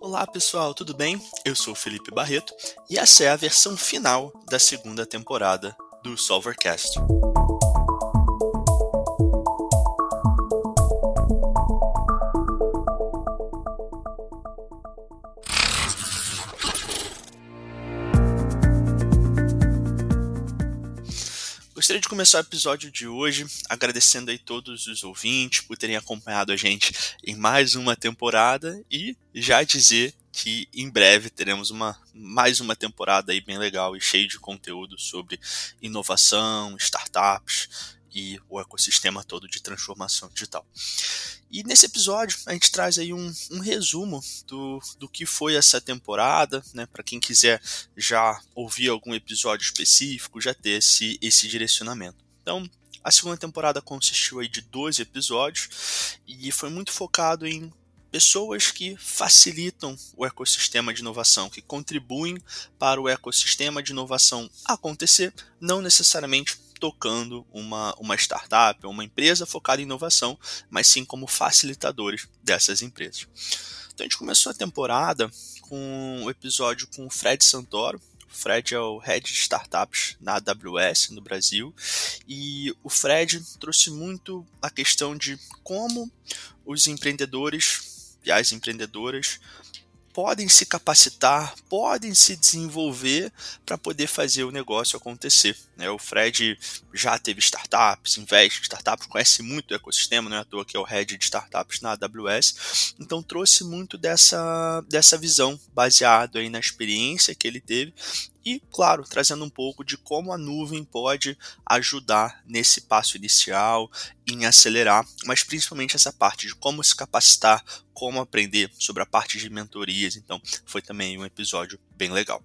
Olá pessoal, tudo bem? Eu sou Felipe Barreto e essa é a versão final da segunda temporada do Solvercast. Gostaria de começar o episódio de hoje agradecendo aí todos os ouvintes por terem acompanhado a gente em mais uma temporada e já dizer que em breve teremos uma mais uma temporada aí bem legal e cheia de conteúdo sobre inovação, startups e o ecossistema todo de transformação digital. E nesse episódio a gente traz aí um, um resumo do, do que foi essa temporada, né? Para quem quiser já ouvir algum episódio específico, já ter esse, esse direcionamento. Então, a segunda temporada consistiu aí de 12 episódios e foi muito focado em pessoas que facilitam o ecossistema de inovação, que contribuem para o ecossistema de inovação acontecer, não necessariamente tocando uma, uma startup, uma empresa focada em inovação, mas sim como facilitadores dessas empresas. Então a gente começou a temporada com o um episódio com o Fred Santoro. Fred é o head de startups na AWS no Brasil e o Fred trouxe muito a questão de como os empreendedores e as empreendedoras podem se capacitar, podem se desenvolver para poder fazer o negócio acontecer. Né? O Fred já teve startups, investe em startups, conhece muito o ecossistema, não é à toa que é o head de startups na AWS, então trouxe muito dessa, dessa visão baseado aí na experiência que ele teve e, claro, trazendo um pouco de como a nuvem pode ajudar nesse passo inicial, em acelerar, mas principalmente essa parte de como se capacitar, como aprender sobre a parte de mentorias. Então, foi também um episódio bem legal.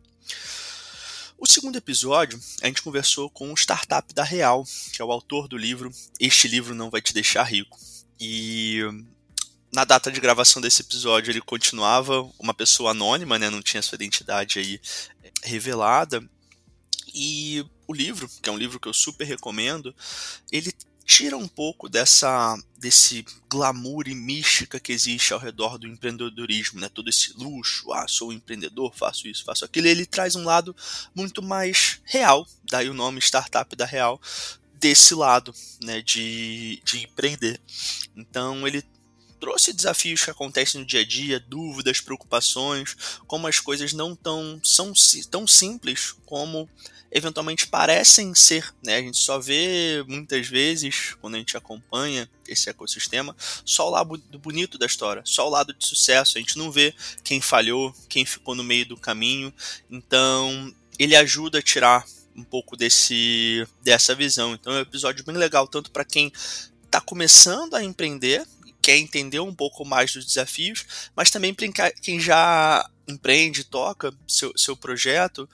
O segundo episódio, a gente conversou com o startup da Real, que é o autor do livro Este Livro Não Vai Te Deixar Rico. E na data de gravação desse episódio ele continuava uma pessoa anônima, né, não tinha sua identidade aí eh, revelada. E o livro, que é um livro que eu super recomendo, ele tira um pouco dessa desse glamour e mística que existe ao redor do empreendedorismo, né? Todo esse luxo, ah, sou um empreendedor, faço isso, faço aquilo. Ele traz um lado muito mais real, daí o nome startup da real, desse lado, né, de, de empreender. Então ele trouxe desafios que acontecem no dia a dia, dúvidas, preocupações, como as coisas não tão, são tão simples como eventualmente parecem ser. Né? A gente só vê muitas vezes, quando a gente acompanha esse ecossistema, só o lado bonito da história, só o lado de sucesso. A gente não vê quem falhou, quem ficou no meio do caminho. Então, ele ajuda a tirar um pouco desse dessa visão. Então é um episódio bem legal tanto para quem está começando a empreender quer entender um pouco mais dos desafios, mas também para quem já empreende, toca seu, seu projeto,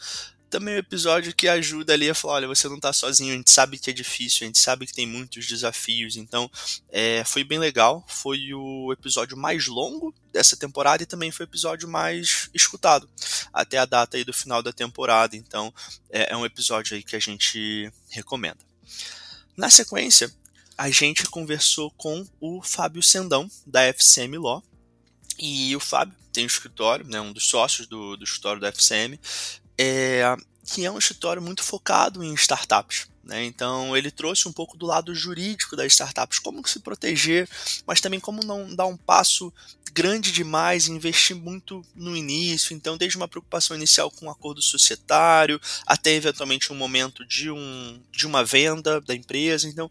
também é um episódio que ajuda ali a falar, olha, você não está sozinho, a gente sabe que é difícil, a gente sabe que tem muitos desafios, então é, foi bem legal, foi o episódio mais longo dessa temporada e também foi o episódio mais escutado até a data aí do final da temporada, então é, é um episódio aí que a gente recomenda. Na sequência, a gente conversou com o Fábio Sendão, da FCM Law. E o Fábio tem um escritório, né, um dos sócios do, do escritório da FCM, é, que é um escritório muito focado em startups. Né? Então ele trouxe um pouco do lado jurídico das startups, como se proteger, mas também como não dar um passo grande demais, investir muito no início, então desde uma preocupação inicial com um acordo societário, até eventualmente um momento de, um, de uma venda da empresa. Então,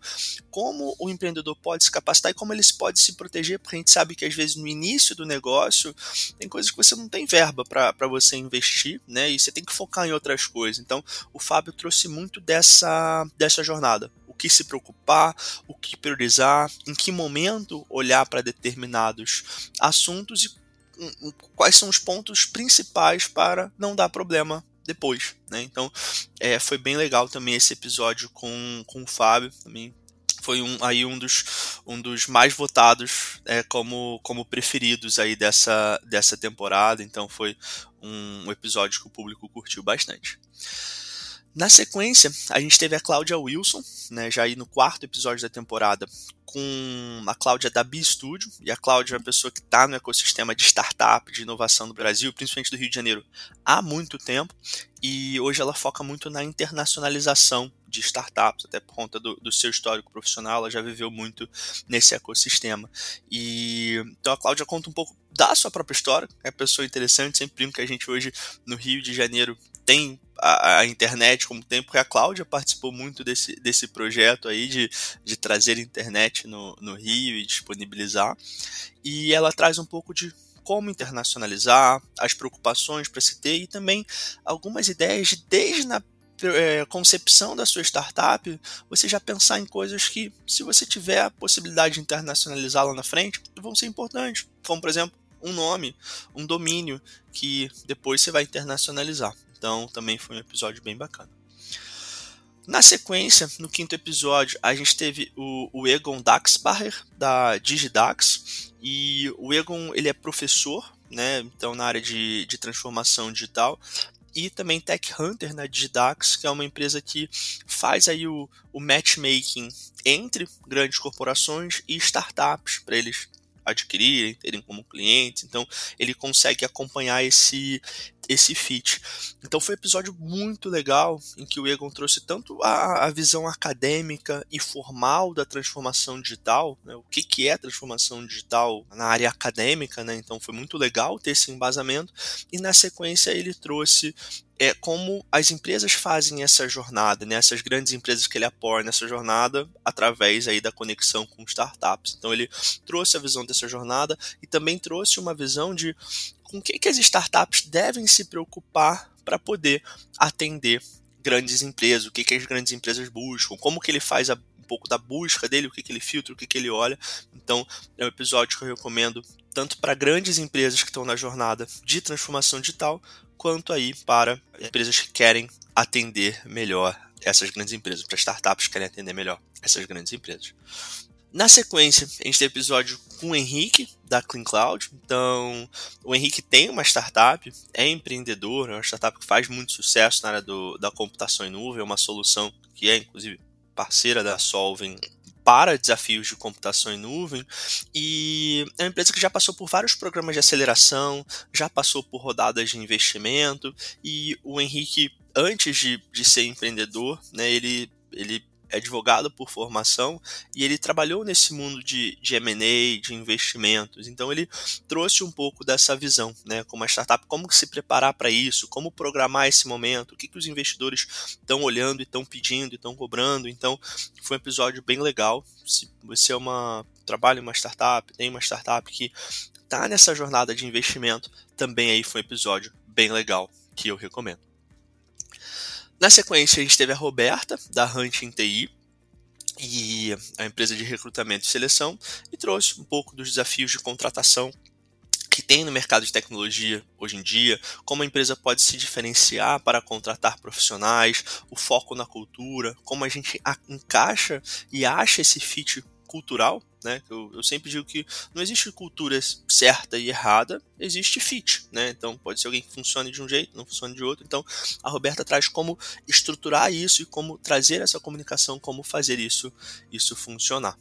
como o empreendedor pode se capacitar e como ele pode se proteger, porque a gente sabe que às vezes no início do negócio tem coisas que você não tem verba para você investir, né? E você tem que focar em outras coisas. Então, o Fábio trouxe muito dessa, dessa jornada que se preocupar, o que priorizar, em que momento olhar para determinados assuntos e hum, hum, quais são os pontos principais para não dar problema depois. Né? Então é, foi bem legal também esse episódio com, com o Fábio. Também foi um, aí um dos, um dos mais votados é, como, como preferidos aí dessa, dessa temporada. Então foi um episódio que o público curtiu bastante. Na sequência, a gente teve a Cláudia Wilson, né, já aí no quarto episódio da temporada, com a Cláudia da B Studio, e a Cláudia é uma pessoa que está no ecossistema de startup, de inovação do Brasil, principalmente do Rio de Janeiro, há muito tempo, e hoje ela foca muito na internacionalização de startups, até por conta do, do seu histórico profissional, ela já viveu muito nesse ecossistema. E então a Cláudia conta um pouco da sua própria história, é uma pessoa interessante, sempre brinco que a gente hoje no Rio de Janeiro tem a, a, internet como tem, porque a Cláudia participou muito desse, desse projeto aí de, de trazer internet no, no Rio e disponibilizar. E ela traz um pouco de como internacionalizar, as preocupações para se ter e também algumas ideias de, desde na é, concepção da sua startup, você já pensar em coisas que, se você tiver a possibilidade de internacionalizar lá na frente, vão ser importantes. Como, por exemplo, um nome, um domínio que depois você vai internacionalizar. Então também foi um episódio bem bacana. Na sequência, no quinto episódio, a gente teve o, o Egon Daxbacher, da Digidax. E o Egon, ele é professor, né, então na área de, de transformação digital. E também Tech Hunter na Digidax, que é uma empresa que faz aí o, o matchmaking entre grandes corporações e startups, para eles adquirirem, terem como clientes. Então, ele consegue acompanhar esse esse fit. Então foi um episódio muito legal em que o Egon trouxe tanto a, a visão acadêmica e formal da transformação digital, né, o que, que é transformação digital na área acadêmica, né, então foi muito legal ter esse embasamento, e na sequência ele trouxe é como as empresas fazem essa jornada, né? essas grandes empresas que ele apoia nessa jornada através aí da conexão com startups. Então ele trouxe a visão dessa jornada e também trouxe uma visão de com o que, que as startups devem se preocupar para poder atender grandes empresas, o que, que as grandes empresas buscam, como que ele faz a, um pouco da busca dele, o que, que ele filtra, o que, que ele olha. Então, é um episódio que eu recomendo tanto para grandes empresas que estão na jornada de transformação digital, quanto aí para empresas que querem atender melhor essas grandes empresas, para startups que querem atender melhor essas grandes empresas. Na sequência, a gente tem episódio com o Henrique, da Clean Cloud. Então, o Henrique tem uma startup, é empreendedor, é uma startup que faz muito sucesso na área do, da computação em nuvem, é uma solução que é, inclusive, parceira da Solving para desafios de computação em nuvem. E é uma empresa que já passou por vários programas de aceleração, já passou por rodadas de investimento. E o Henrique, antes de, de ser empreendedor, né, ele, ele é advogado por formação e ele trabalhou nesse mundo de, de M&A, de investimentos. Então ele trouxe um pouco dessa visão, né, como a startup, como se preparar para isso, como programar esse momento, o que, que os investidores estão olhando e estão pedindo e estão cobrando. Então foi um episódio bem legal. Se você é uma trabalha em uma startup, tem uma startup que está nessa jornada de investimento, também aí foi um episódio bem legal que eu recomendo. Na sequência, a gente teve a Roberta, da Hunting TI, e a empresa de recrutamento e seleção, e trouxe um pouco dos desafios de contratação que tem no mercado de tecnologia hoje em dia, como a empresa pode se diferenciar para contratar profissionais, o foco na cultura, como a gente encaixa e acha esse fit cultural, né? Eu, eu, sempre digo que não existe cultura certa e errada, existe fit, né? Então pode ser alguém que funcione de um jeito, não funcione de outro. Então a Roberta traz como estruturar isso e como trazer essa comunicação, como fazer isso isso funcionar.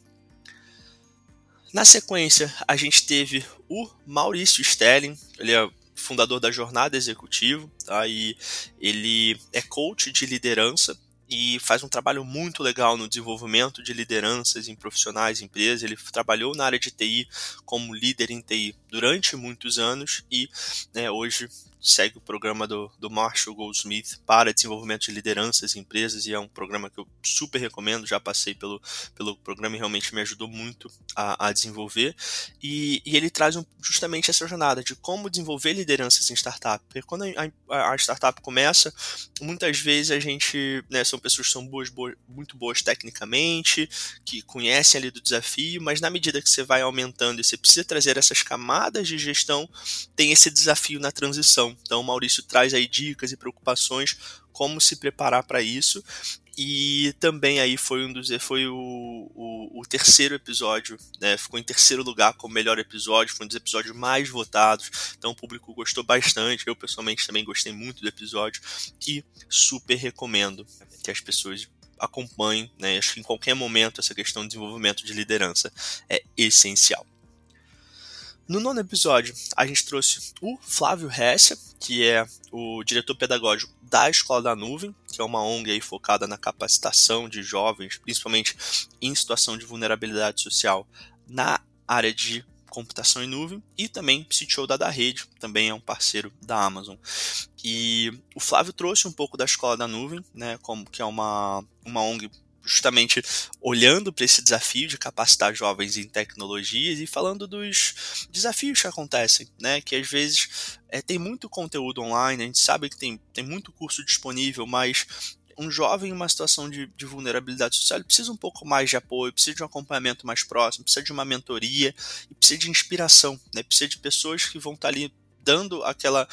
Na sequência, a gente teve o Maurício Stelling, ele é fundador da Jornada Executivo, tá? E ele é coach de liderança e faz um trabalho muito legal no desenvolvimento de lideranças em profissionais, em empresas. Ele trabalhou na área de TI como líder em TI durante muitos anos e né, hoje segue o programa do, do Marshall Goldsmith para desenvolvimento de lideranças em empresas e é um programa que eu super recomendo, já passei pelo, pelo programa e realmente me ajudou muito a, a desenvolver. E, e ele traz um, justamente essa jornada de como desenvolver lideranças em startup. Porque quando a, a, startup começa, muitas vezes a gente, né, são pessoas que são boas, boas, muito boas tecnicamente, que conhecem ali do desafio, mas na medida que você vai aumentando e você precisa trazer essas camadas de gestão, tem esse desafio na transição. Então, Maurício traz aí dicas e preocupações como se preparar para isso. E também aí foi um dos foi o, o, o, o terceiro episódio, né, ficou em terceiro lugar como melhor episódio, foi um dos episódios mais votados, então o público gostou bastante, eu pessoalmente também gostei muito do episódio e super recomendo que as pessoas acompanhem, né, acho que em qualquer momento essa questão de desenvolvimento de liderança é essencial. No nono episódio, a gente trouxe o Flávio Hessa, que é o diretor pedagógico da Escola da Nuvem, que é uma ONG focada na capacitação de jovens, principalmente em situação de vulnerabilidade social, na área de computação em nuvem, e também CTO da da Rede, também é um parceiro da Amazon. E o Flávio trouxe um pouco da Escola da Nuvem, né, como que é uma, uma ONG justamente olhando para esse desafio de capacitar jovens em tecnologias e falando dos desafios que acontecem, né? Que às vezes é, tem muito conteúdo online, a gente sabe que tem, tem muito curso disponível, mas um jovem em uma situação de, de vulnerabilidade social precisa um pouco mais de apoio, precisa de um acompanhamento mais próximo, precisa de uma mentoria e precisa de inspiração, né? Precisa de pessoas que vão estar ali dando aquela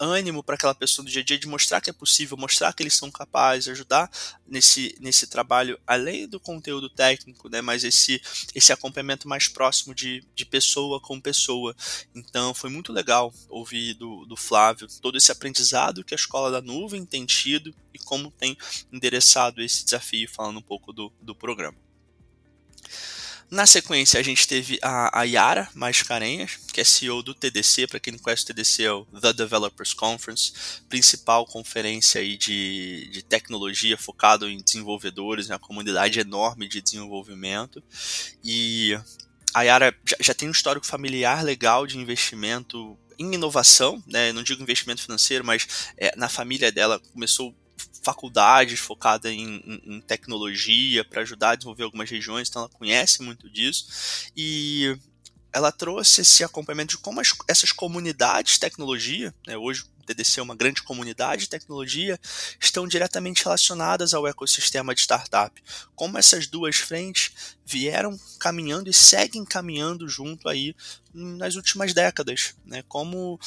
ânimo para aquela pessoa do dia a dia de mostrar que é possível, mostrar que eles são capazes, ajudar nesse, nesse trabalho, além do conteúdo técnico, né, mas esse, esse acompanhamento mais próximo de, de pessoa com pessoa. Então foi muito legal ouvir do, do Flávio todo esse aprendizado que a Escola da Nuvem tem tido e como tem endereçado esse desafio, falando um pouco do, do programa. Na sequência, a gente teve a, a Yara Mascarenhas, que é CEO do TDC. Para quem não conhece, o TDC é o The Developers Conference, principal conferência aí de, de tecnologia focado em desenvolvedores, uma comunidade enorme de desenvolvimento. E a Yara já, já tem um histórico familiar legal de investimento em inovação, né? não digo investimento financeiro, mas é, na família dela começou faculdades focadas em, em, em tecnologia para ajudar a desenvolver algumas regiões, então ela conhece muito disso. E ela trouxe esse acompanhamento de como as, essas comunidades de tecnologia, né, hoje o TDC é uma grande comunidade de tecnologia, estão diretamente relacionadas ao ecossistema de startup. Como essas duas frentes vieram caminhando e seguem caminhando junto aí nas últimas décadas, né? Como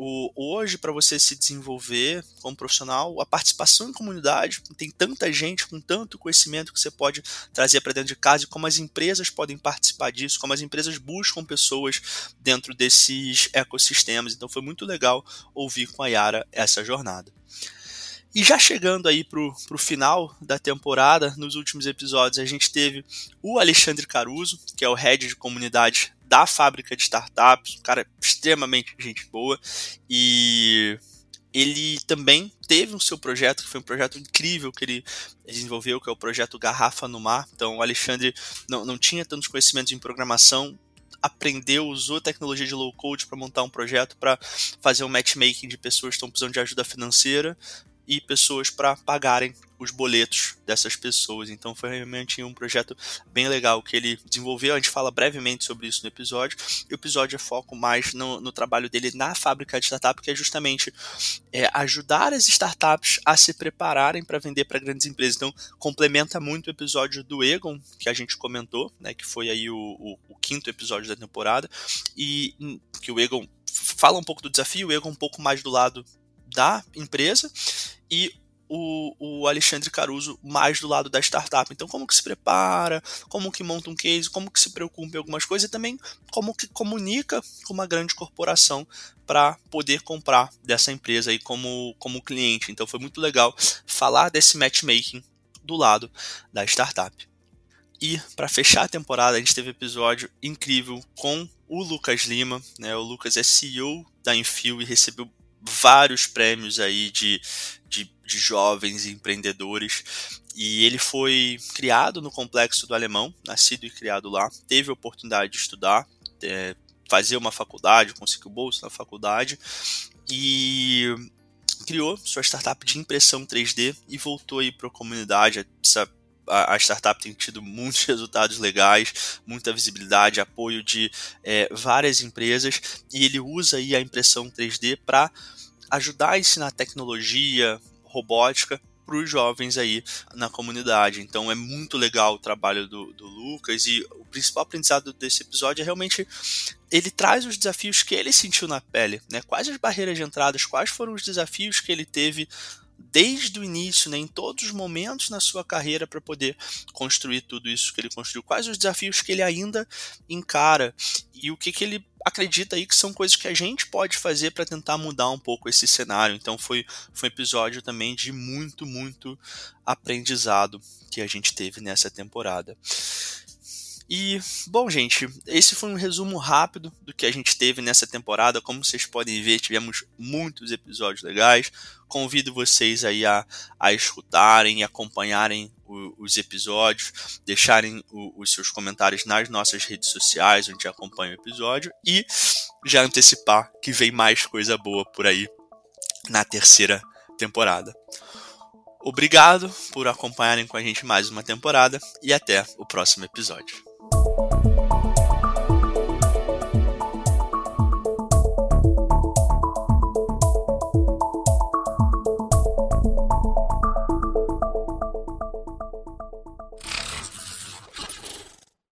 o, hoje, para você se desenvolver como profissional, a participação em comunidade, tem tanta gente com tanto conhecimento que você pode trazer para dentro de casa e como as empresas podem participar disso, como as empresas buscam pessoas dentro desses ecossistemas. Então foi muito legal ouvir com a Yara essa jornada. E já chegando aí pro, pro final da temporada, nos últimos episódios, a gente teve o Alexandre Caruso, que é o head de comunidade da fábrica de startups, um cara extremamente gente boa, e ele também teve o seu projeto, que foi um projeto incrível que ele desenvolveu, que é o projeto Garrafa no Mar. Então, o Alexandre não, não tinha tantos conhecimentos em programação, aprendeu, usou tecnologia de low code para montar um projeto para fazer um matchmaking de pessoas que estão precisando de ajuda financeira e pessoas para pagarem os boletos dessas pessoas. Então foi realmente um projeto bem legal que ele desenvolveu. A gente fala brevemente sobre isso no episódio. O episódio é foco mais no, no trabalho dele na fábrica de startup, que é justamente é, ajudar as startups a se prepararem para vender para grandes empresas. Então complementa muito o episódio do Egon que a gente comentou, né, que foi aí o, o, o quinto episódio da temporada e hum, que o Egon fala um pouco do desafio, o Egon um pouco mais do lado da empresa e o, o, Alexandre Caruso mais do lado da startup. Então, como que se prepara, como que monta um case, como que se preocupa em algumas coisas e também como que comunica com uma grande corporação para poder comprar dessa empresa aí como, como cliente. Então, foi muito legal falar desse matchmaking do lado da startup. E para fechar a temporada, a gente teve um episódio incrível com o Lucas Lima. Né? O Lucas é CEO da Enfio e recebeu vários prêmios aí de, de, de jovens empreendedores. E ele foi criado no Complexo do Alemão, nascido e criado lá, teve a oportunidade de estudar, é, fazer uma faculdade, conseguiu bolsa na faculdade e criou sua startup de impressão 3D e voltou aí para a comunidade. Essa, a, startup tem tido muitos resultados legais, muita visibilidade, apoio de é, várias empresas e ele usa aí a impressão 3D para ajudar a ensinar tecnologia, robótica para os jovens aí na comunidade. Então é muito legal o trabalho do, do, Lucas e o principal aprendizado desse episódio é realmente ele traz os desafios que ele sentiu na pele, né? Quais as barreiras de entradas, quais foram os desafios que ele teve desde o início, né, em todos os momentos na sua carreira para poder construir tudo isso que ele construiu. Quais os desafios que ele ainda encara e o que, que ele acredita aí que são coisas que a gente pode fazer para tentar mudar um pouco esse cenário. Então foi, foi um episódio também de muito, muito aprendizado que a gente teve nessa temporada. E, bom, gente, esse foi um resumo rápido do que a gente teve nessa temporada. Como vocês podem ver, tivemos muitos episódios legais. Convido vocês aí a, a escutarem e acompanharem o, os episódios, deixarem o, os seus comentários nas nossas redes sociais, onde acompanha o episódio, e já antecipar que vem mais coisa boa por aí na terceira temporada. Obrigado por acompanharem com a gente mais uma temporada e até o próximo episódio.